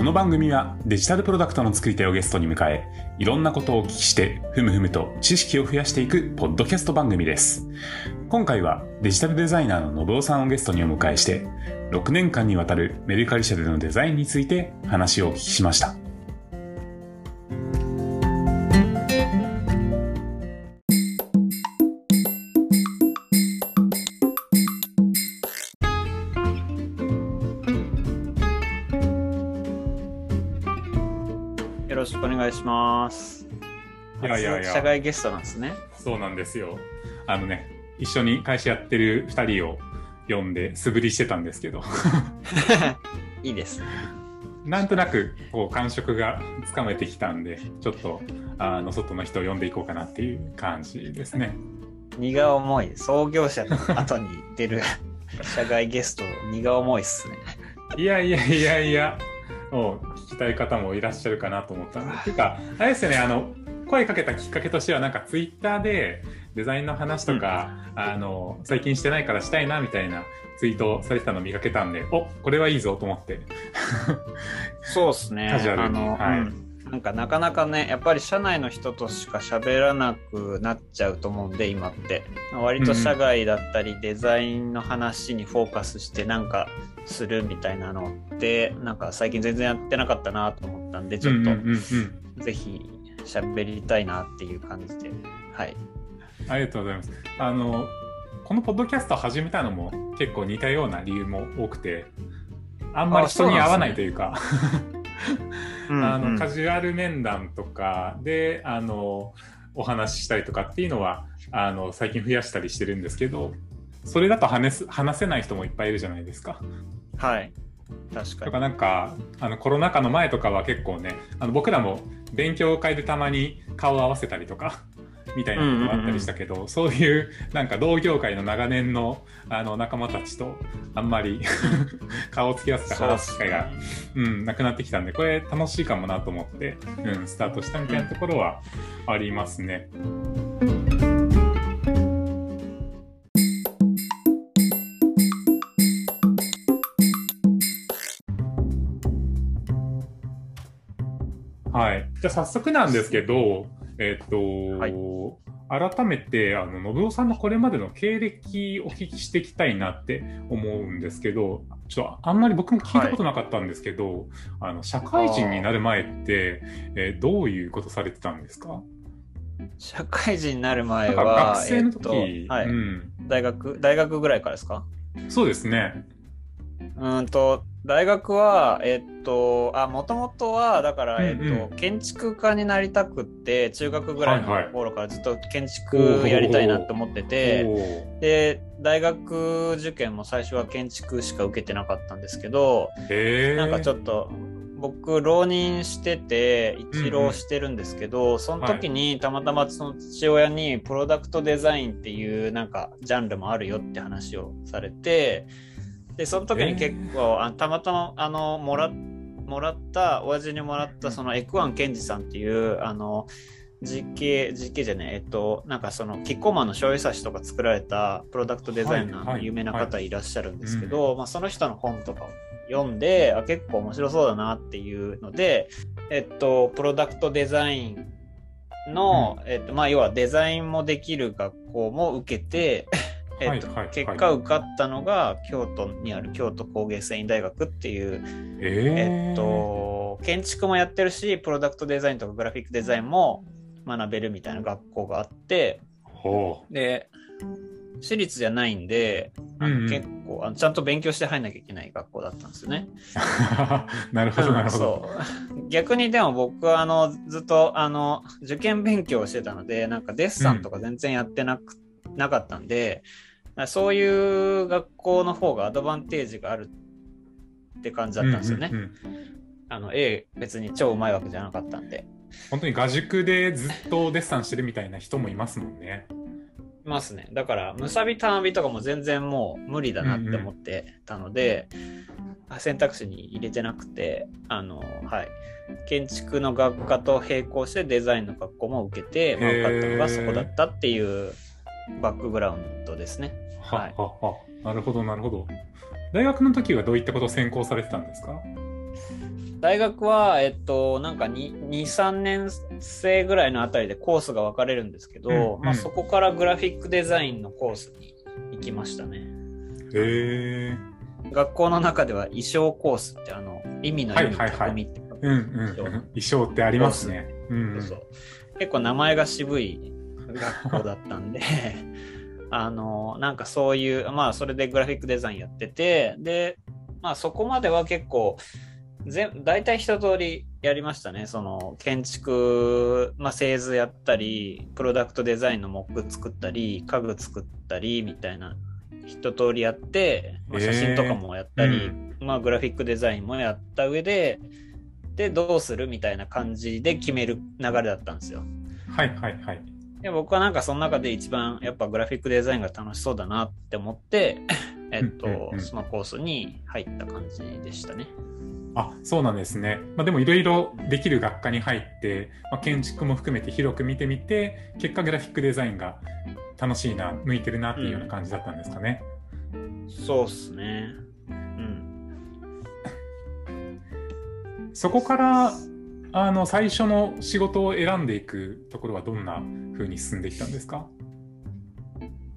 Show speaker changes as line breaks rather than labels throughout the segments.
この番組はデジタルプロダクトの作り手をゲストに迎え、いろんなことをお聞きして、ふむふむと知識を増やしていくポッドキャスト番組です。今回はデジタルデザイナーの信夫さんをゲストにお迎えして、6年間にわたるメルカリ社でのデザインについて話をお聞きしました。
します。いやいやいや。社外ゲストなんですね。
そうなんですよ。あのね、一緒に会社やってる2人を呼んで素振りしてたんですけど。
いいです。
なんとなくこう感触がつかめてきたんで、ちょっとあの外の人を呼んでいこうかなっていう感じですね。
荷が重い、創業者の後に出る社外ゲスト、荷が重いっすね。
いやいやいやいや、を聞きたい方もいらっしゃるかなと思ったんで。ていうか、あれですよね、あの、声かけたきっかけとしては、なんかツイッターでデザインの話とか、うん、あの、最近してないからしたいなみたいなツイートされてたの見かけたんで、おこれはいいぞと思って。
そうですね。カジュアルに。あの、はい、うんなんかなかなかねやっぱり社内の人としか喋らなくなっちゃうと思うんで今って。割と社外だったりデザインの話にフォーカスしてなんかするみたいなのってなんか最近全然やってなかったなと思ったんでちょっと。ぜひ喋りたいなっていう感じで。はい。
ありがとうございます。あのこのポッドキャスト始めたのも結構似たような理由も多くてあんまり人に会わないというかあのカジュアル面談とかであのお話ししたりとかっていうのはあの最近増やしたりしてるんですけどそれだと話す話せない人もいっぱいいるじゃないですか。
はい確かに。
とかなんかあのコロナ禍の前とかは結構ねあの僕らも勉強会でたまに顔を合わせたりとかみたいなことがあったりしたけど、そういうなんか同業界の長年のあの仲間たちとあんまり 顔をつき合わせて話す機会がう、うん、なくなってきたんでこれ楽しいかもなと思って、うん、スタートしたみたいなところはありますね。はい。じゃあ早速なんですけど、えっ、ー、と、はい、改めて、あの、信夫さんのこれまでの経歴お聞きしていきたいなって思うんですけど、ちょっとあんまり僕も聞いたことなかったんですけど、はい、あの、社会人になる前って、えー、どういうことされてたんですか？
社会人になる前は、
学生の時、
えはい、うん、大学、大学ぐらいからですか？
そうですね。
うんと、大学は、えっと、あ、もともとは、だから、えっと、建築家になりたくって、中学ぐらいの頃からずっと建築やりたいなって思ってて、で、大学受験も最初は建築しか受けてなかったんですけど、なんかちょっと、僕浪人してて一浪してるんですけど、その時にたまたまその父親にプロダクトデザインっていうなんかジャンルもあるよって話をされてでその時に結構、あたまたまあのもらもらった親父にもらったそのエクワンケンジさんっていうあの実験実験じゃねえっとなんかそのキッコーマンの醤油差しとか作られたプロダクトデザイナーの有名な方いらっしゃるんですけど、まあ、その人の本とかを読んであ結構面白そうだなっていうのでえっとプロダクトデザインの、えっとまあ、要はデザインもできる学校も受けてえっと、結果受かったのが京都にある京都工芸繊維大学っていう、えー、えっと、建築もやってるしプロダクトデザインとかグラフィックデザインも学べるみたいな学校があってで私立じゃないんであの、結構あのちゃんと勉強して入んなきゃいけない学校だったんですよね。
なるほどなるほど。
逆にでも僕はあのずっとあの受験勉強してたのでなんかデッサンとか全然やってなく、うん、なかったんでそういう学校の方がアドバンテージがあるって感じだったんですよね。うんうんうん、あの絵別に超うまいわけじゃなかったんで。
本当に画塾でずっとデッサンしてるみたいな人もいますもんね。
いますね。だからむさびたなびとかも全然もう無理だなって思ってたので、うんうん、選択肢に入れてなくてあのはい建築の学科と並行してデザインの学校も受けて、まあ、受かったのがそこだったっていうバックグラウンドですね。
はい、はは。なるほどなるほど。大学の時はどういったことを専攻されてたんですか？
大学は、えっと、なんか2、2 3年生ぐらいのあたりでコースが分かれるんですけど、うんうん、まあ、そこからグラフィックデザインのコースに行きましたね。
へえ。
学校の中では衣装コースってあの意味の意味匠って
衣装。ってありますね。
うん。うん、そう。結構名前が渋い学校だったんであのなんかそういうまあそれでグラフィックデザインやっててでまあそこまでは結構全大体一通りやりましたね。その建築、まあ、製図やったり、プロダクトデザインのモック作ったり、家具作ったりみたいな一通りやって、まあ、写真とかもやったり、えーうん、まあ、グラフィックデザインもやった上で、で、どうするみたいな感じで決める流れだったんですよ。
はいはいはい。
で僕はなんかその中で一番やっぱグラフィックデザインが楽しそうだなって思って、えっと、そのコースに入った感じでしたね。
あそうなんですね。まあ、でもいろいろできる学科に入って、まあ、建築も含めて広く見てみて結果グラフィックデザインが楽しいな向いてるなっていうような感じだったんですかね。
うん、そうっすね。うん。
そこからあの最初の仕事を選んでいくところはどんなふうに進んできたんですか？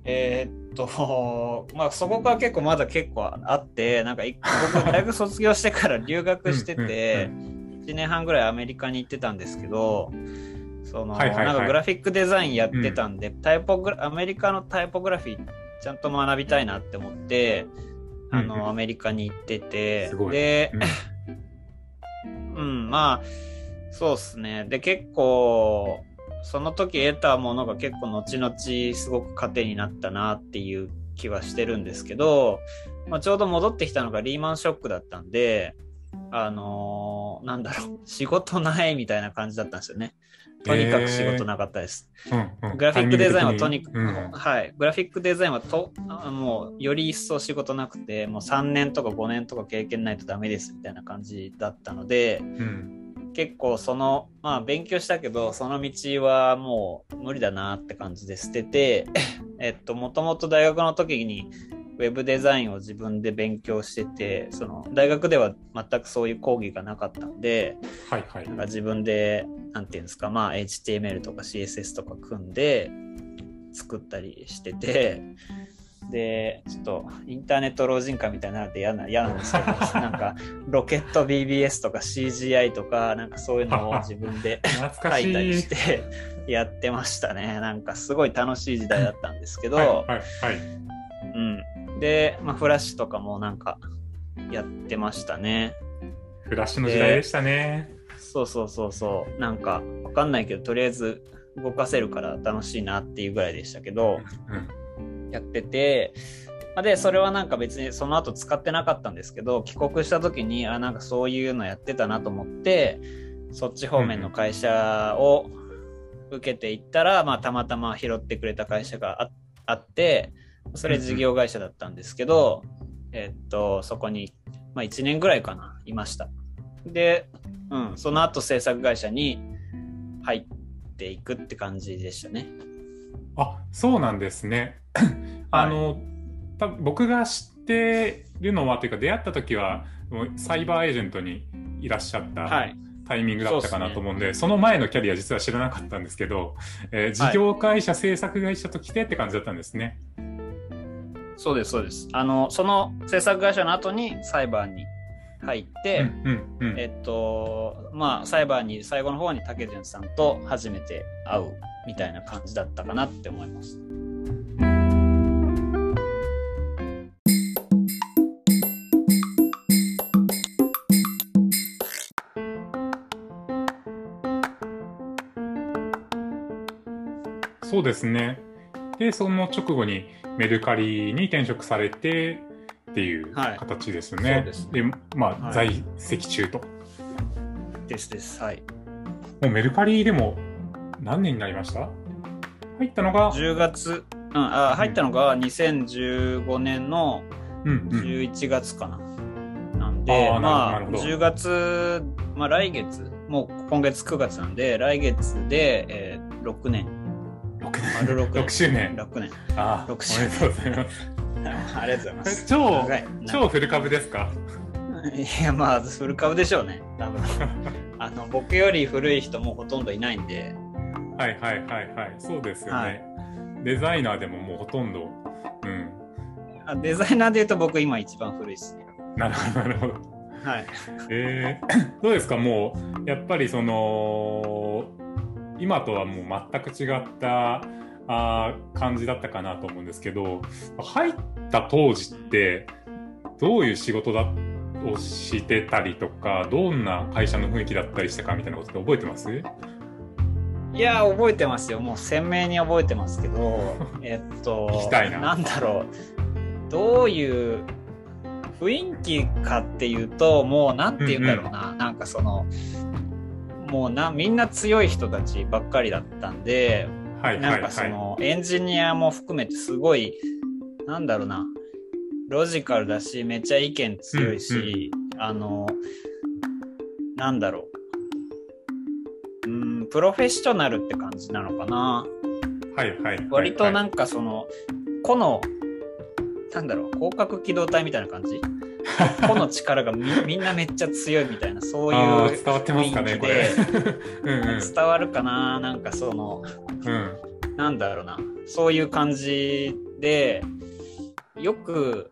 えー、っと、まあそこから結構まだ結構あって、なんか僕大学卒業してから留学してて、1年半ぐらいアメリカに行ってたんですけど、その、なんかグラフィックデザインやってたんで、うん、タイポグラアメリカのタイポグラフィーちゃんと学びたいなって思って、あの、うん。うん、アメリカに行ってて、で、うん、うん、まあ、そうっすね。で、結構、その時得たものが結構後々すごく糧になったなっていう気はしてるんですけど、まあ、ちょうど戻ってきたのがリーマンショックだったんで、あのー、なんだろう、仕事ないみたいな感じだったんですよね。とにかく仕事なかったです。えーうんうん、グラフィックデザインはとにかく、うん、はい、グラフィックデザインはともうより一層仕事なくて、もう3年とか5年とか経験ないとダメですみたいな感じだったので、うん結構そのまあ勉強したけどその道はもう無理だなって感じで捨てて えっともともと大学の時にウェブデザインを自分で勉強しててその大学では全くそういう講義がなかったんで、
はいはい、
なんか自分で何て言うんですかまあ HTML とか CSS とか組んで作ったりしててで、ちょっとインターネット老人化みたいになると嫌な嫌なんですけど、なんかロケット BBS とか CGI とか、なんかそういうのを自分で 書いたりしてやってましたね。なんかすごい楽しい時代だったんですけど、はいはいはい、うん。で、まあ、フラッシュとかもなんかやってましたね。
フラッシュの時代でしたね。
そうそうそうそう。なんかわかんないけど、とりあえず動かせるから楽しいなっていうぐらいでしたけど、うんやってて、で、それはなんか別にその後使ってなかったんですけど、帰国した時に、あ、なんかそういうのやってたなと思って、そっち方面の会社を受けていったら、まあたまたま拾ってくれた会社があって、それ事業会社だったんですけど、えっと、そこに、まあ1年ぐらいかな、いました。で、うん、その後制作会社に入っていくって感じでしたね。
あ、そうなんですね。あの、多分僕が知ってるのはというか出会った時はサイバーエージェントにいらっしゃったタイミングだったかなと思うんで、はいそでね、その前のキャリア実は知らなかったんですけど、えー、事業会社、制作会社と来てって感じだったんですね。
そうですそうです。あのその制作会社の後にサイバーに入って、うんうんうん、えっとまあサイバーに最後の方に竹潤さんと初めて会うみたいな感じだったかなって思います。
そうですね。で、その直後にメルカリに転職されてっていう形ですね。はい、で、ね、まあ、はい、在籍中と。
ですです。はい。
もうメルカリでも何年になりました？入ったのが
10月、うん、あ入ったのが2015年の11月かな。うんうん、なんで、まあ、10月、まあ来月、もう今月9月なんで、来月で、えー、6年。
6年。丸 6, 6周年。
6年。
ああ、6周年。おめでとうございます。
ありがとうございます。
超、超フル株ですか？
いや、まあ、フル株でしょうね。多分あの僕より古い人もほとんどいないんで。
はいはいはいはい。そうですよね。はい、デザイナーでももうほとんど。
うん。デザイナーで言うと僕今一番古いですね。
なるほど、なるほど。
はい。
えー、どうですか？もう、やっぱりその、今とはもう全く違ったあ感じだったかなと思うんですけど、入った当時って、どういう仕事だをしてたりとか、どんな会社の雰囲気だったりしたかみたいなことって覚えてます？
いや、覚えてますよ。もう鮮明に覚えてますけど、えっと、
な。
なんだろう。どういう雰囲気かっていうと、もうなんて言うんだろうな。うんうん、なんかその、もうな、みんな強い人たちばっかりだったんで、はい、なんかその、エンジニアも含めてすごい、なんだろうな。ロジカルだし、めっちゃ意見強いし、うんうん、あの、なんだろう。うん、プロフェッショナルって感じなのかな？
はいはい、はい、
割となんかその、個の、なんだろう、広角機動隊みたいな感じ？個の力がみみんなめっちゃ強いみたいな、そういう
伝わってますかね、これ。
うん、伝わるかな、なんかその、うん、なんだろうな、そういう感じで、よく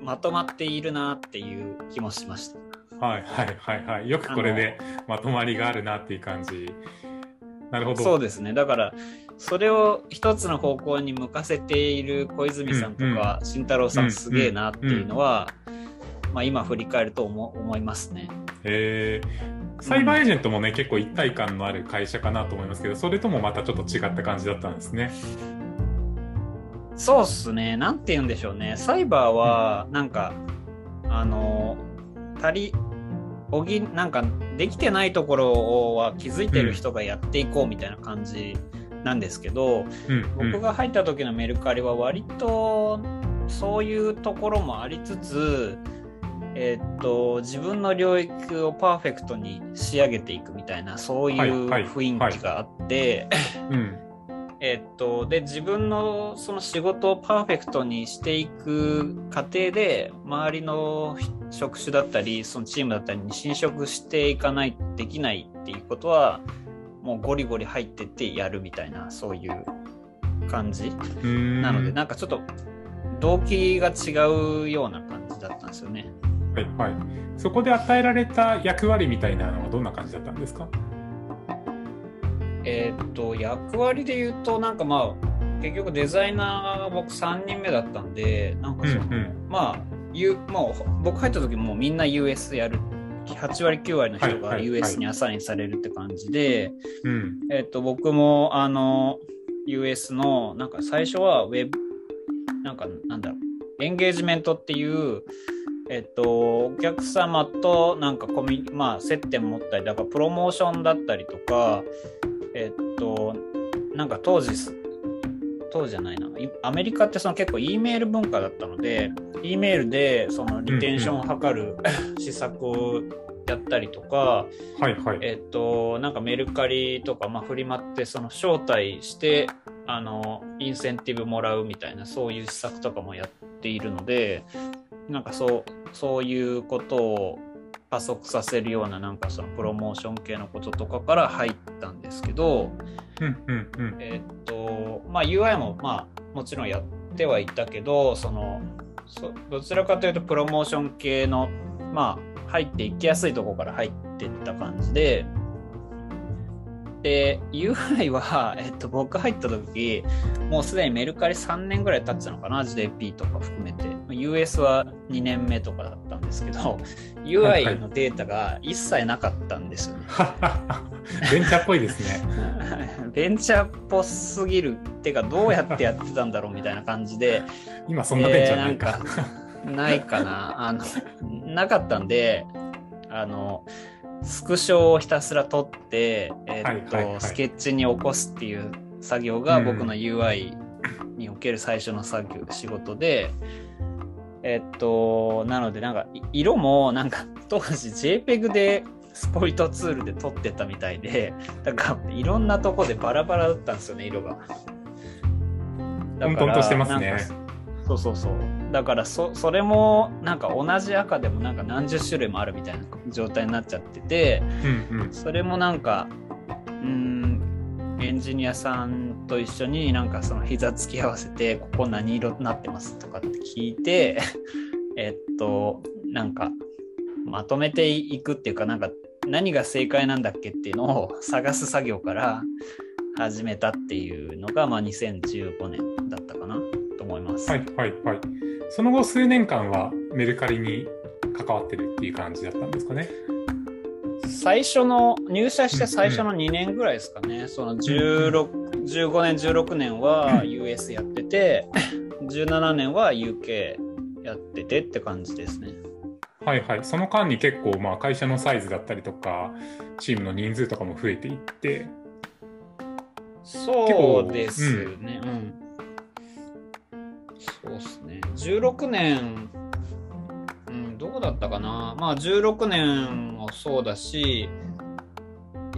まとまっているなっていう気もしました。
はいはいはいはい。よくこれでまとまりがあるなっていう感じ。なるほど。
そうですね。だから、それを一つの方向に向かせている小泉さんとか慎太郎さんすげえなっていうのは、まあ、今振り返ると思思いますね。
へえ。サイバーエージェントもね、うん、結構一体感のある会社かなと思いますけど、それともまたちょっと違った感じだったんですね。
そうっすね。なんて言うんでしょうね。サイバーは、なんか、うん、あの、足り、おぎ、なんか、できてないところは気づいてる人がやっていこうみたいな感じなんですけど、うん、僕が入った時のメルカリは割と、そういうところもありつつ、えー、っと、自分の領域をパーフェクトに仕上げていくみたいな、そういう雰囲気があって、えっと、で、自分のその仕事をパーフェクトにしていく過程で、周りの職種だったり、そのチームだったりに侵食していかない、できないっていうことは、もうゴリゴリ入ってってやるみたいな、そういう感じ。なので、なんかちょっと動機が違うような感じだったんですよね。
はいはい。そこで与えられた役割みたいなのはどんな感じだったんですか？
えー、っと、役割で言うと、なんかまあ、結局デザイナーが僕3人目だったんで、なんかその、うんうん、まあ、U もう僕入った時もみんな US やる。8割9割の人が US にアサインされるって感じで、えっと、僕もあの US のなんか最初はウェブなんかなんだろう。エンゲージメントっていうえっと、お客様となんかコミ、まあ、接点持ったり、だからプロモーションだったりとか、えっと、なんか当時、当時じゃないな、アメリカってその結構 E メール文化だったので、E メールでそのリテンションを図る、施策をやったりとか、
はいはい、
えっと、なんかメルカリとか、まあ、フリマってその招待して、あの、インセンティブもらうみたいな、そういう施策とかもやっているので、なんかそう、そういうことを加速させるようななんかそのプロモーション系のこととかから入ったんですけど、えっとまあ UI もまあもちろんやってはいたけどそのどちらかというとプロモーション系のまあ入っていきやすいところから入っていった感じでで、UI は、えっと、僕入った時、もうすでにメルカリ3年ぐらい経ってたのかな、JP とか含めて。US は2年目とかだったんですけど、UI のデータが一切なかったんですよね。
ベンチャーっぽいですね。
ベンチャーっぽすぎる。っていうか、どうやってやってたんだろうみたいな感じで。
今そんなベンチャーないか。
えー、ないかな。あの、なかったんで、あの、スクショをひたすら取って、えー、っと、はいはいはい、スケッチに起こすっていう作業が僕の UI における最初の作業、仕事で、えっと、なのでなんか色もなんか 当時 JPEG でスポイトツールで撮ってたみたいで、だからいろんなとこでバラバラだったんですよね、色が。
混沌としてますね。
そうそうそう。だからそそれもなんか同じ赤でもなんか何十種類もあるみたいな状態になっちゃってて、
うんうん、
それもなんかうんエンジニアさんと一緒になんかその膝つき合わせてここ何色になってますとかって聞いて えっとなんかまとめていくっていうかなんか何が正解なんだっけっていうのを探す作業から始めたっていうのが、まあ、2015年だったかなます。
はいはいはい。その後数年間はメルカリに関わってるっていう感じだったんですかね？
最初の入社して最初の2年ぐらいですかね、うん、その16 15年16年は US やってて 17年は UK やっててって感じですね。
はいはい、その間に結構まあ会社のサイズだったりとかチームの人数とかも増えていって
そうですね、うん、うん、そうですね16年どうだったかなまあ16年もそうだし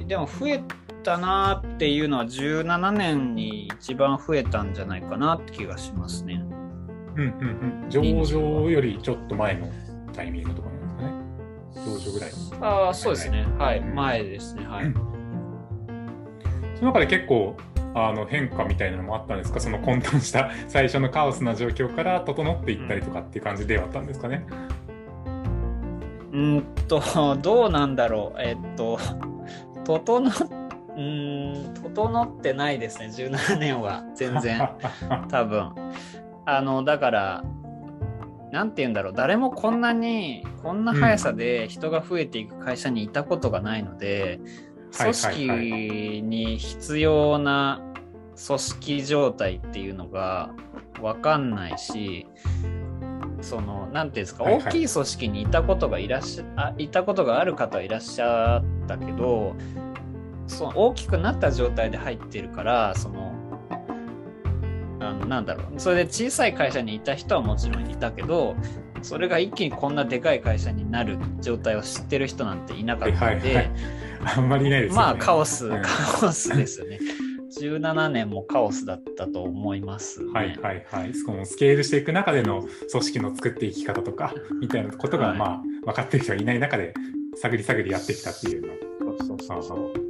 でも増えたなっていうのは17年に一番増えたんじゃないかなって気がしますね。
うんうんうん。上場よりちょっと前のタイミングとかなんですかね。上場ぐらい。
ああ、そうですね。はい。前ですね。はい。
その中で結構あの変化みたいなのもあったんですか？その混沌した 最初のカオスな状況から整っていったりとかっていう感じではあったんですかね？
うんと、どうなんだろう。えっと、整うん、整ってないですね、17年は。全然。多分。あの、だから、なんて言うんだろう、誰もこんなに、こんな速さで人が増えていく会社にいたことがないので、うん、組織に必要な組織状態っていうのが分かんないし、その何ていうんですか、はいはい、大きい組織にいたことがいらっしゃあいたことがある方はいらっしゃったけどその大きくなった状態で入ってるからそのあのなんだろう。それで小さい会社にいた人はもちろんいたけどそれが一気にこんなでかい会社になる状態を知ってる人なんていなかったので、はいはいはい、
あんまりいないです
ね。まあカオス、カオスですよね。17年もカオスだったと思います、ね、
はいはいはい。そのスケールしていく中での組織の作っていき方とかみたいなことが、まあ分かってる人がいない中で探り探りやってきたっていうの。そうそうそう
うん、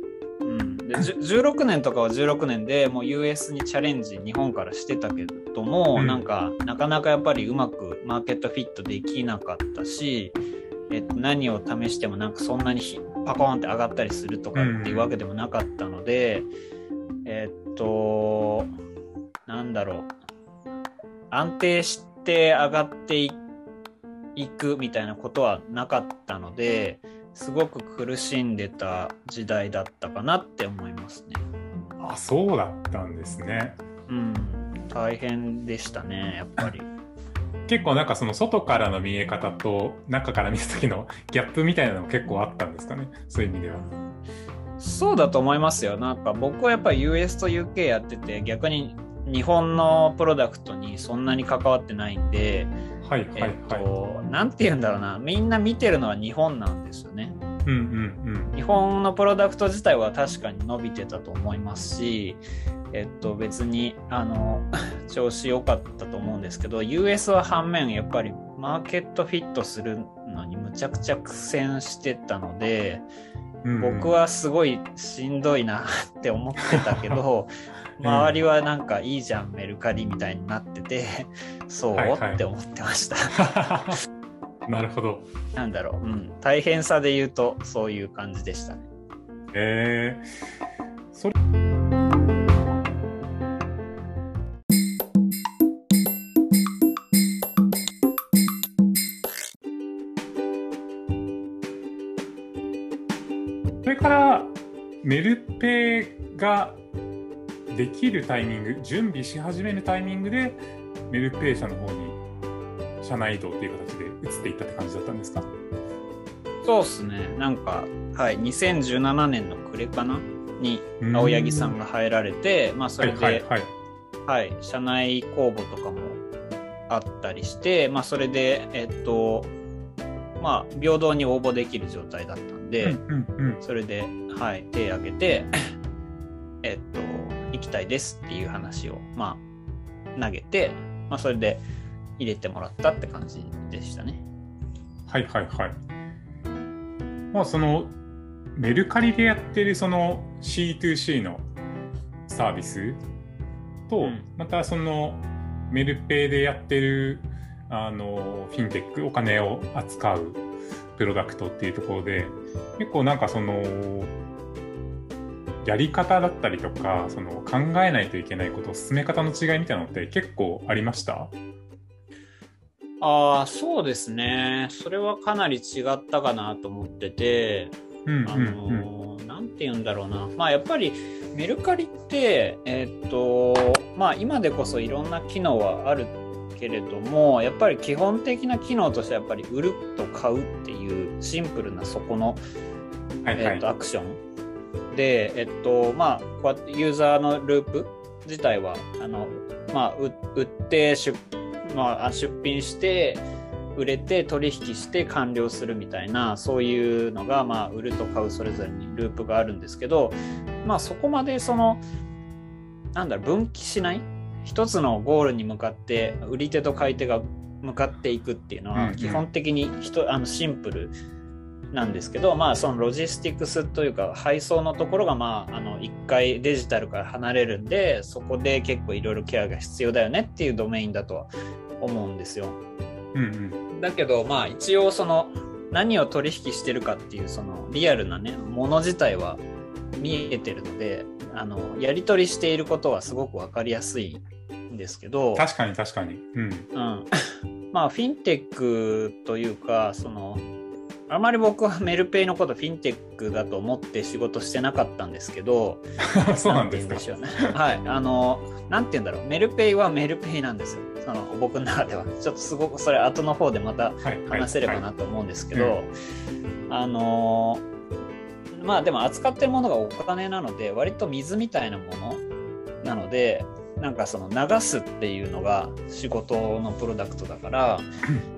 で16年とかは16年でもう US にチャレンジ日本からしてたけども、うん、なんかなかなかやっぱりうまくマーケットフィットできなかったし、えっと、何を試してもなんかそんなにパコーンって上がったりするとかっていうわけでもなかったので、うんえー、っと、なんだろう。安定して上がっていくみたいなことはなかったので、すごく苦しんでた時代だったかなって思いますね。
あ、そうだったんですね。
うん、大変でしたね、やっぱり。
結構なんかその外からの見え方と中から見た時の ギャップみたいなのも結構あったんですかねそういう意味では。
そうだと思いますよ。なんか僕はやっぱり US と UK やってて逆に日本のプロダクトにそんなに関わってないんで、
はいはいはい。えっと、
なんて言うんだろうな、みんな見てるのは日本なんですよね。
うんうんうん。
日本のプロダクト自体は確かに伸びてたと思いますし、えっと別にあの 調子良かったと思うんですけど、US は反面やっぱりマーケットフィットするのにむちゃくちゃ苦戦してたので、僕はすごいしんどいなって思ってたけど、周りはなんかいいじゃん、メルカリみたいになってて、そう、はいはい、って思ってました。
なるほど。
なんだろう、うん、大変さで言うとそういう感じでしたね。
えー、それメルペができるタイミング、準備し始めるタイミングで、メルペイ社の方に社内移動っていう形で移っていったって感じだったんですか？
そうっすね。なんか、はい、2017年の暮れかな？に青柳さんが入られて、まあそれで、はい、はいはい、社内公募とかもあったりして、まあそれで、えっと、まあ平等に応募できる状態だったんで、うんうんうん、それではい、手挙げて、えっと、たいですっていう話を、まあ、投げて、まあ、それで入れてもらったって感じでしたね。
はいはいはい。まあそのメルカリでやってるその C2C のサービスと、うん、またそのメルペイでやってるあのフィンテックお金を扱うプロダクトっていうところで結構なんかそのやり方だったりとかその考えないといけないこと進め方の違いみたいなのって結構ありました？
ああそうですね。それはかなり違ったかなと思ってて、うんあのなんて言うんだろうな。まあやっぱりメルカリってえー、っとまあ今でこそいろんな機能はあるけれどもやっぱり基本的な機能としてはやっぱり売ると買うっていうシンプルなそこの、はいはい、えー、とアクションでえっとまあこうやってユーザーのループ自体はあの、まあ、売って出,、まあ、出品して売れて取引して完了するみたいなそういうのが、まあ、売ると買うそれぞれにループがあるんですけど、まあ、そこまでそのなんだろう分岐しない一つのゴールに向かって売り手と買い手が向かっていくっていうのは基本的にあのシンプルなんですけど、まあそのロジスティクスというか配送のところがまああの一回デジタルから離れるんでそこで結構いろいろケアが必要だよねっていうドメインだとは思うんですよ。うんうん、だけどまあ一応その何を取引してるかっていうそのリアルなねもの自体は見えてるのであのやり取りしていることはすごく分かりやすいんですけど。
確かに確かに、うん、う
ん、まあフィンテックというかそのあまり僕はメルペイのことフィンテックだと思って仕事してなかったんですけど
そうなんですか。
でしょうね。はい。あのなんて言うんだろう。メルペイはメルペイなんですよ。その僕の中では。ちょっとすごくそれ後の方でまた話せればなと思うんですけど、あのまあでも扱ってるものがお金なので割と水みたいなものなのでなんかその流すっていうのが仕事のプロダクトだから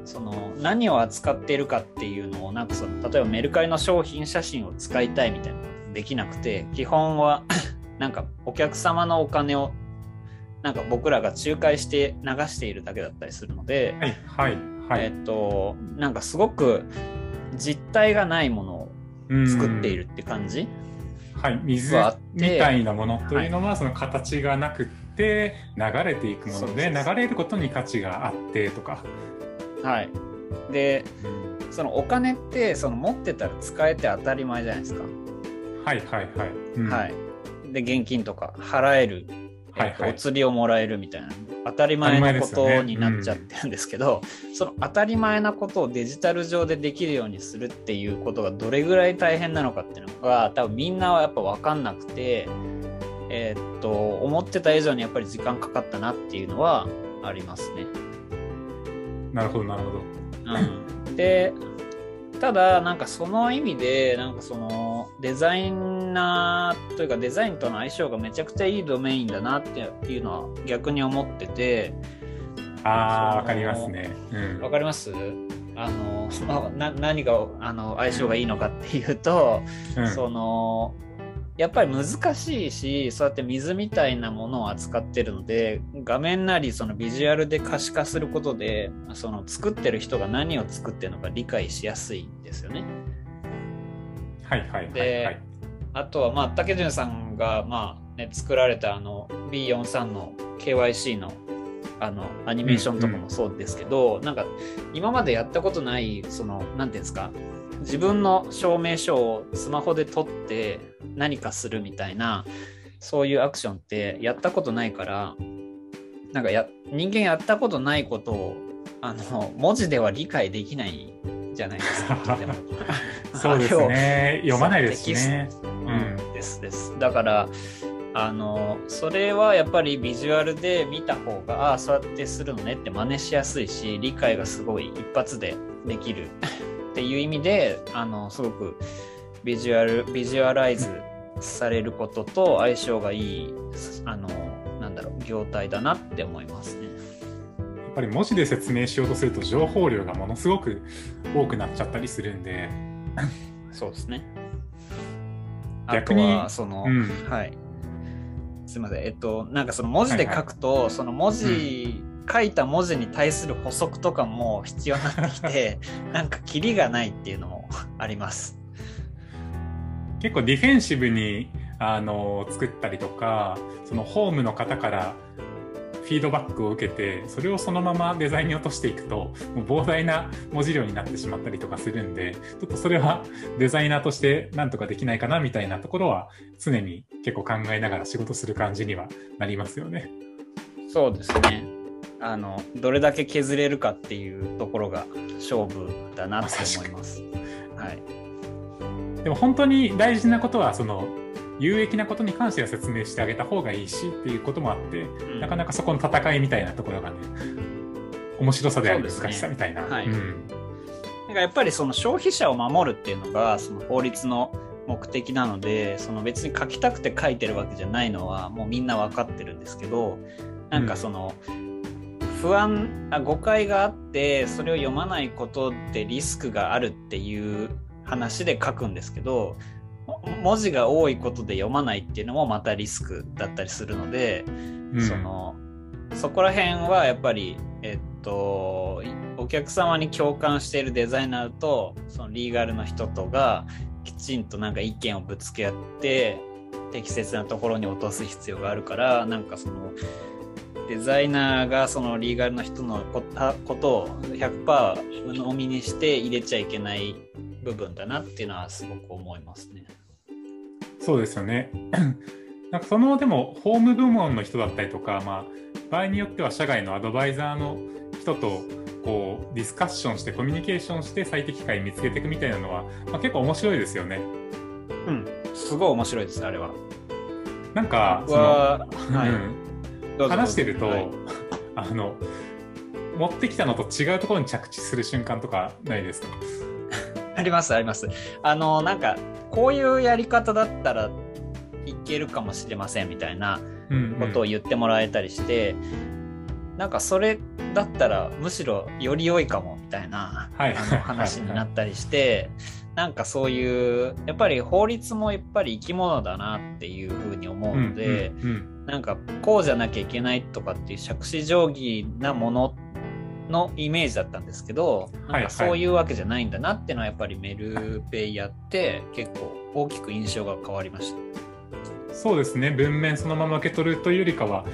その何を扱っているかっていうのをなんかその例えばメルカリの商品写真を使いたいみたいなできなくて基本は なんかお客様のお金をなんか僕らが仲介して流しているだけだったりするので、
はいはいはい、
えっとなんかすごく実体がないものを作っているって感じ、
はい、水みたいなものというのはその形がなくて流れていくもので流れることに価値があってとか。
はいで、そのお金ってその持ってたら使えて当たり前じゃないですか。
はいはいはい。
うん、はい、で現金とか払えるはいはい、お釣りをもらえるみたいな当たり前なことになっちゃってるんですけど、ねうん、その当たり前なことをデジタル上でできるようにするっていうことがどれぐらい大変なのかっていうのが多分みんなはやっぱ分かんなくて、えー、っと思ってた以上にやっぱり時間かかったなっていうのはありますね。
なるほどなるほど。
うん、でただなんかその意味でなんかそのデザイナーというかデザインとの相性がめちゃくちゃいいドメインだなっていうのは逆に思ってて。
あわかりますね。
わ、うん、かります？あの、まあ、な何があの相性がいいのかっていうと、うん、そのやっぱり難しいしそうやって水みたいなものを扱ってるので画面なりそのビジュアルで可視化することでその作ってる人が何を作ってるのか理解しやすいんですよね。
はいはいはい、はい、
であとはまあ竹潤さんがまあ、ね、作られたあの B43 の KYC のあのアニメーションとかもそうですけど、うんうん、なんか今までやったことないその何ていうんですか自分の証明書をスマホで撮って何かするみたいなそういうアクションってやったことないからなんかや人間やったことないことをあの文字では理解できないじゃないですか
そうですね。読まないですね。
うん、ですです。だからあのそれはやっぱりビジュアルで見た方がああそうやってするのねって真似しやすいし理解がすごい一発でできるっていう意味であのすごくビジュアルビジュアライズされることと相性がいいあのなんだろう業態だなって思いますね。
やっぱり文字で説明しようとすると情報量がものすごく多くなっちゃったりするんで。
そうですね。逆にその、うん、はい。すみません。えっとなんかその文字で書くと、はいはい、その文字書いた文字に対する補足とかも必要になってきて なんかキリがないっていうのも あります
結構ディフェンシブにあの作ったりとかそのホームの方からフィードバックを受けてそれをそのままデザインに落としていくともう膨大な文字量になってしまったりとかするんでちょっとそれはデザイナーとしてなんとかできないかなみたいなところは常に結構考えながら仕事する感じにはなりますよね。
そうですねあのどれだけ削れるかっていうところが勝負だなと思います。はい、
でも本当に大事なことはその有益なことに関しては説明してあげた方がいいしっていうこともあって、うん、なかなかそこの戦いみたいなところがね面白さであり難しさみたいな。ね。はい。うん、
なんかやっぱりその消費者を守るっていうのがその法律の目的なのでその別に書きたくて書いてるわけじゃないのはもうみんな分かってるんですけどなんかその、不安あ誤解があってそれを読まないことでリスクがあるっていう話で書くんですけど文字が多いことで読まないっていうのもまたリスクだったりするので、うん、そのそこら辺はやっぱり、えっと、お客様に共感しているデザイナーとそのリーガルの人とがきちんとなんか意見をぶつけ合って適切なところに落とす必要があるからなんかそのデザイナーがそのリーガルの人のことを100%鵜呑みにして入れちゃいけない部分だなっていうのはすごく思いますね。
そうですよね。なんかそのでもホーム部門の人だったりとか、まあ、場合によっては社外のアドバイザーの人とこうディスカッションしてコミュニケーションして最適解見つけていくみたいなのは、まあ、結構面白いですよね。
うん、すごい面白いですあれは。
なんかその、はい話してると、はい、あの持ってきたのと違うところに着地する瞬間とかないですか？
ありますあります。あのなんかこういうやり方だったらいけるかもしれませんみたいなことを言ってもらえたりして、うんうん、なんかそれだったらむしろより良いかもみたいな、はい、あの話になったりして。なんかそういうやっぱり法律もやっぱり生き物だなっていうふうに思うので、うんうんうん、なんかこうじゃなきゃいけないとかっていう杓子定規なもののイメージだったんですけど、なんかそういうわけじゃないんだなっていうのはやっぱりメルペイやって結構大きく印象が変わりました。
そうですね。文面そのまま受け取るというよりかは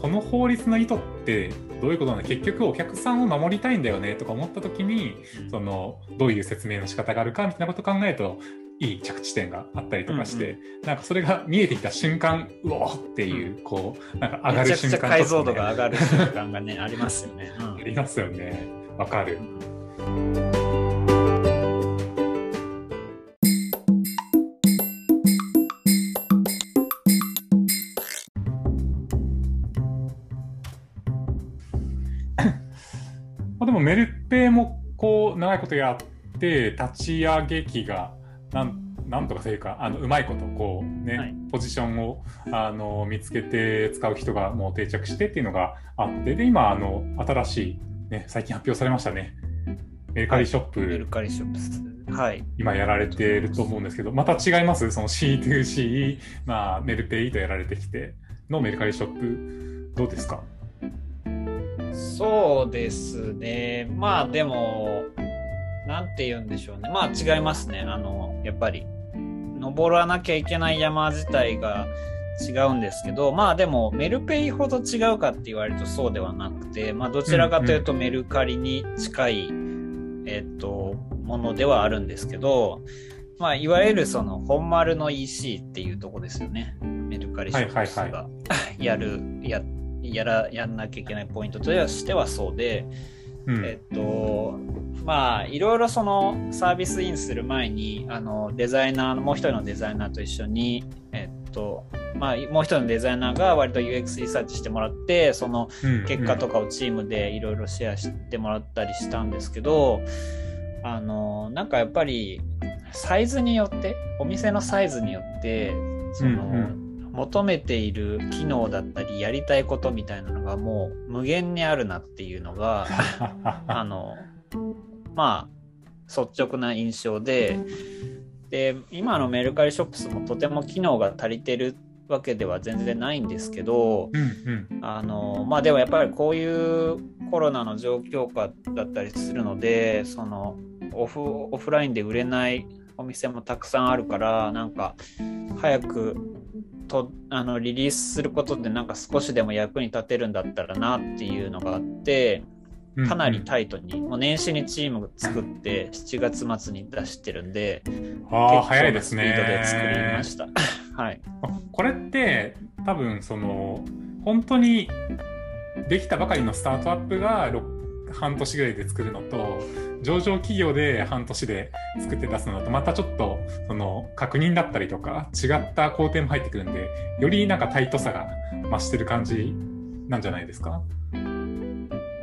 この法律の意図ってどういうことなの結局お客さんを守りたいんだよねとか思った時に、そのどういう説明の仕方があるかみたいなことを考えるといい着地点があったりとかして、うんうん、なんかそれが見えてきた瞬間うおっていう、こうなんか上がる瞬間、ね、
解像度が上がる瞬間がねありますよね、
うん、ありますよね。わかる、でもメルペイもこう長いことやって立ち上げ機がなんなんとかというかあのうまいことこうね、はい、ポジションをあの見つけて使う人がもう定着してっていうのがあってで今あの新しい、ね、最近発表されましたね。メルカリショップ、はい、
メルカリショップはい。
今やられてると思うんですけどまた違います？その C2C、まあ、メルペイとやられてきてのメルカリショップ。どうですか？
そうですねまあでもなんて言うんでしょうね。まあ違いますね。あの、やっぱり、登らなきゃいけない山自体が違うんですけど、まあでも、メルペイほど違うかって言われるとそうではなくて、まあどちらかというとメルカリに近い、うんうん、えっと、ものではあるんですけど、まあいわゆるその本丸の EC っていうとこですよね。メルカリショップスが やる、や、やら、やんなきゃいけないポイントとしてはそうで、うん、えっと、まあいろいろそのサービスインする前にあのデザイナーのもう一人のデザイナーと一緒にえっとまあもう一人のデザイナーが割と UX リサーチしてもらってその結果とかをチームでいろいろシェアしてもらったりしたんですけどあのなんかやっぱりサイズによってお店のサイズによってその、うんうん求めている機能だったりやりたいことみたいなのがもう無限にあるなっていうのが あのまあ率直な印象でで今のメルカリショップスもとても機能が足りてるわけでは全然ないんですけど、
うんうん、
あのまあでもやっぱりこういうコロナの状況下だったりするのでそのオフオフラインで売れないお店もたくさんあるからなんか早くとあのリリースすることでなんか少しでも役に立てるんだったらなっていうのがあってかなりタイトに、もう年始にチーム作って7月末に出してるんで
あ早いですね。
スピードで作りました。はい。
これって多分その本当にできたばかりのスタートアップが半年ぐらいで作るのと上場企業で半年で作って出すのだとまたちょっとその確認だったりとか違った工程も入ってくるんでよりなんかタイトさが増してる感じなんじゃないですか？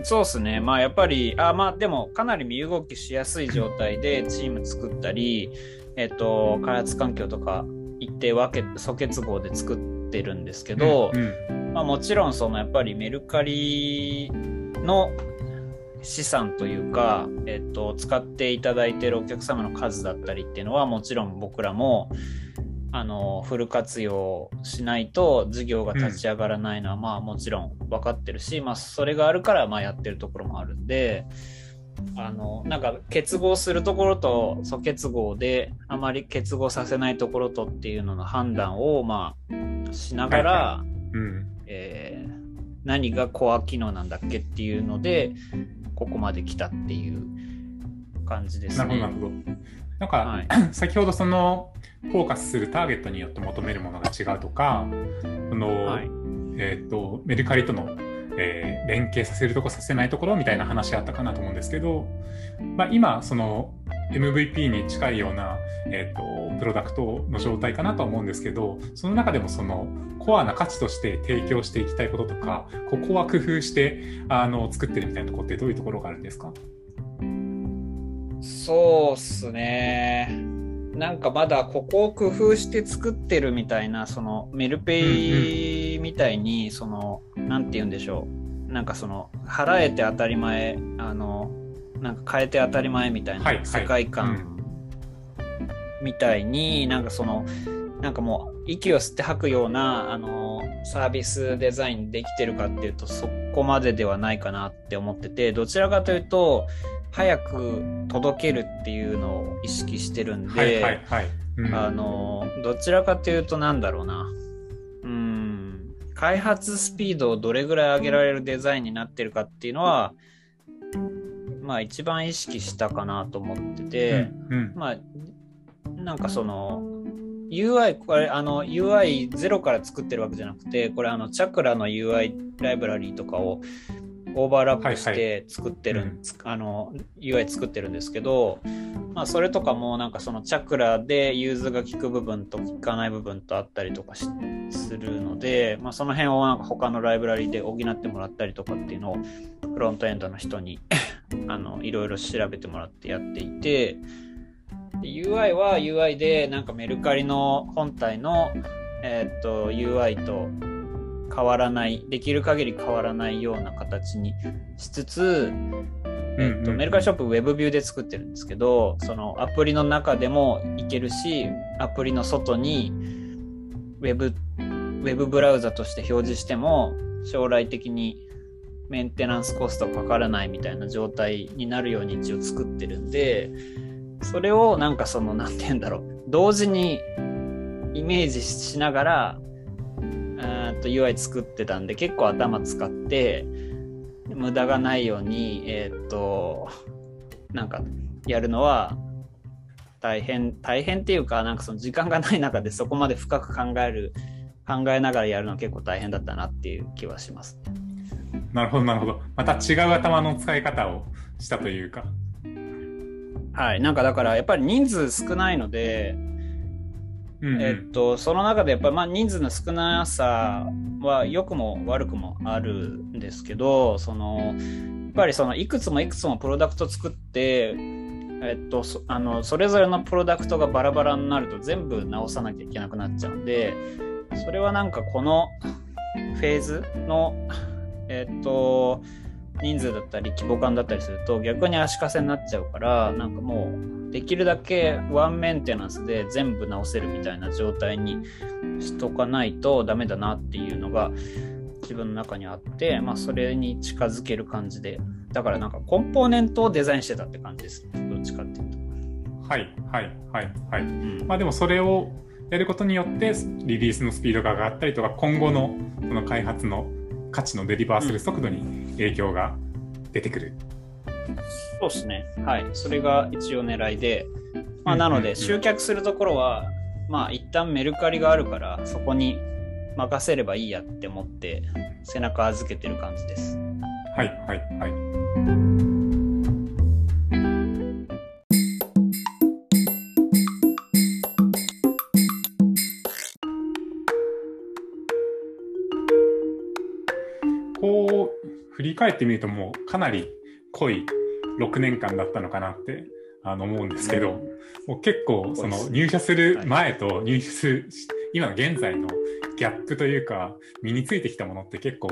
そうですね。まあやっぱり、あまあでもかなり身動きしやすい状態でチーム作ったり、えっと、開発環境とか一定分け、素結合で作ってるんですけど、うんうん、まあもちろんそのやっぱりメルカリの資産というか、えっと、使っていただいてるお客様の数だったりっていうのはもちろん僕らも、あのフル活用しないと事業が立ち上がらないのは、まあもちろん分かってるし、まあ、それがあるからまあやってるところもあるんであのなんか結合するところと素結合であまり結合させないところとっていうのの判断をまあしながら、え何がコア機能なんだっけっていうのでここまで来たっていう感じですね。
なるほどなんか、はい、先ほどそのフォーカスするターゲットによって求めるものが違うとか、その、はい、えっ、ー、と、メルカリとの、えー、連携させるとこさせないところみたいな話あったかなと思うんですけど、まあ、今、その MVP に近いような、えーと、プロダクトの状態かなとは思うんですけど、その中でもそのコアな価値として提供していきたいこととか、ここは工夫してあの作ってるみたいなところってどういうところがあるんですか？
そうっすね。なんかまだここを工夫して作ってるみたいなそのメルペイみたいにその何て言うんでしょう。なんかその払えて当たり前あのなんか変えて当たり前みたいな世界観みたいになんかそのなんかもう息を吸って吐くようなあのサービスデザインできてるかっていうとそこまでではないかなって思っててどちらかというと早く届けるっていうのを意識してるんで、あのどちらかというとなんだろうな。うん。開発スピードをどれぐらい上げられるデザインになってるかっていうのはまあ一番意識したかなと思ってて、うんうん、まあなんかその UI これあの UI ゼロから作ってるわけじゃなくてこれあのチャクラの UI ライブラリーとかをオーバーラップして作ってる、はいはい、あの UI 作ってるんですけど、まあ、それとかもなんかそのチャクラで融通が効く部分と効かない部分とあったりとかするので、まあ、その辺をなんか他のライブラリで補ってもらったりとかっていうのをフロントエンドの人にあのいろいろ調べてもらってやっていて UI は UI でなんかメルカリの本体の、えー、っと UI と変わらないできる限り変わらないような形にしつつ、えっと、メルカリショップウェブビューで作ってるんですけどそのアプリの中でもいけるしアプリの外にウェブウェブブラウザとして表示しても将来的にメンテナンスコストかからないみたいな状態になるように一応作ってるんでそれをなんかその何て言うんだろう同時にイメージしながらと UI 作ってたんで結構頭使って無駄がないようにえー、っとなんかやるのは大変大変っていうかなんかその時間がない中でそこまで深く考える考えながらやるのは結構大変だったなっていう気はします。
なるほどなるほど。また違う頭の使い方をしたというか。
はい。なんかだからやっぱり人数少ないのでうんうん、えっと、その中でやっぱりまあ人数の少なさは良くも悪くもあるんですけどそのやっぱりそのいくつもいくつもプロダクト作ってえっと、そあのそれぞれのプロダクトがバラバラになると全部直さなきゃいけなくなっちゃうんでそれはなんかこのフェーズのえっと人数だったり規模感だったりすると逆に足かせになっちゃうからなんかもうできるだけワンメンテナンスで全部直せるみたいな状態にしとかないとダメだなっていうのが自分の中にあって、まあ、それに近づける感じでだからなんかコンポーネントをデザインしてたって感じですどっちかっていうと。
はいはいはいはい。うん、まあでもそれをやることによってリリースのスピードが上がったりとか今後のその開発の価値のデリバーする速度に影響が出てくる。
そうですね。はい。それが一応狙いで、まあ、なので集客するところは、まあ一旦メルカリがあるからそこに任せればいいやって思って背中預けてる感じです。
はいはいはい。返ってみるともうかなり濃い6年間だったのかなってあの思うんですけど、もう結構その入社する前と入社する今の現在のギャップというか身についてきたものって結構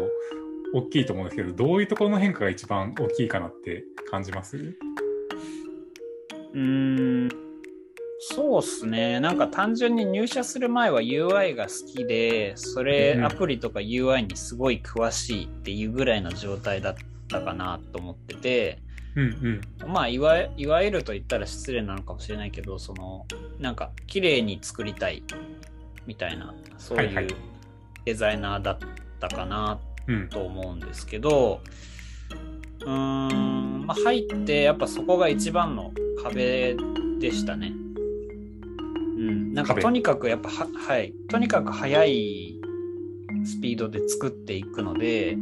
大きいと思うんですけどどういうところの変化が一番大きいかなって感じます？
うんそうっすね。なんか単純に入社する前は UI が好きでそれアプリとか UI にすごい詳しいっていうぐらいの状態だったかなと思ってて、
うん
うん、まあいわいわゆると言ったら失礼なのかもしれないけどそのなんか綺麗に作りたいみたいなそういうデザイナーだったかなと思うんですけど、うん、んまあ、入ってやっぱそこが一番の壁でしたね。うん、なんかとにかくやっぱは、はい、とにかく速いスピードで作っていくので、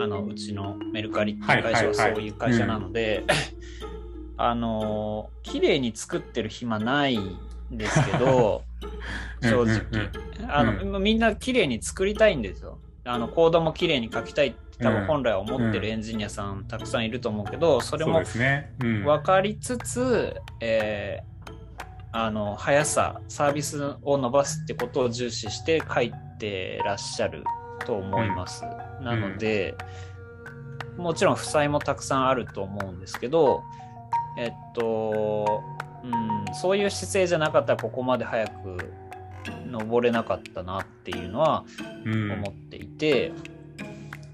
あのうちのメルカリっていう会社はそういう会社なので、あの綺麗に作ってる暇ないんですけど正直。あの、みんな綺麗に作りたいんですよ。あのコードも綺麗に書きたいって多分本来は思ってるエンジニアさんたくさんいると思うけどそれも分かりつつ、えー、あの速さサービスを伸ばすってことを重視して書いてらっしゃると思います。うん、なので、うん、もちろん負債もたくさんあると思うんですけど、えっと、うん、そういう姿勢じゃなかったらここまで早く登れなかったなっていうのは思っていて、うん、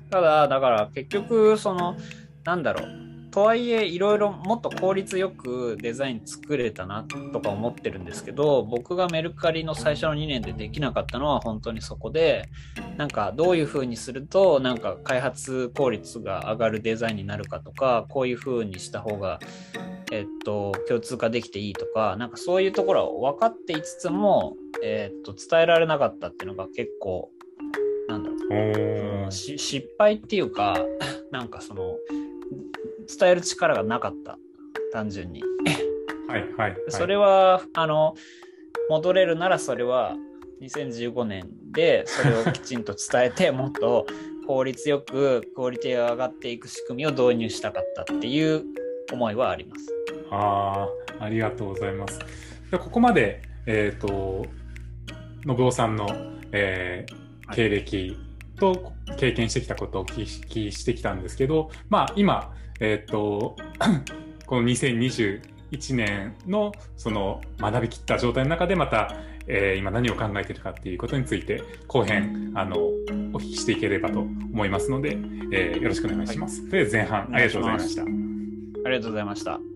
ただだから結局そのなんだろうとはいえいろいろもっと効率よくデザイン作れたなとか思ってるんですけど僕がメルカリの最初の2年でできなかったのは本当にそこでなんかどういうふうにするとなんか開発効率が上がるデザインになるかとかこういうふうにした方がえっと共通化できていいとかなんかそういうところは分かっていつつもえっと伝えられなかったっていうのが結構なんだろう失敗っていうか なんかその伝える力がなかった単純に
はいはい、はい、
それはあの戻れるならそれは2015年でそれをきちんと伝えて もっと効率よくクオリティが上がっていく仕組みを導入したかったっていう思いはあります。
あありがとうございます。でここまで、えっ、ー、と信夫さんの、えー、経歴と経験してきたことをお聞きしてきたんですけど、まあ今えっ、ー、と、この2021年のその学びきった状態の中でまた、えー、今何を考えているかっていうことについて後編あのお聞きしていければと思いますので、えー、よろしくお願いします。はい、とりあえず前半ありがとうございました。あ
りがとうございました。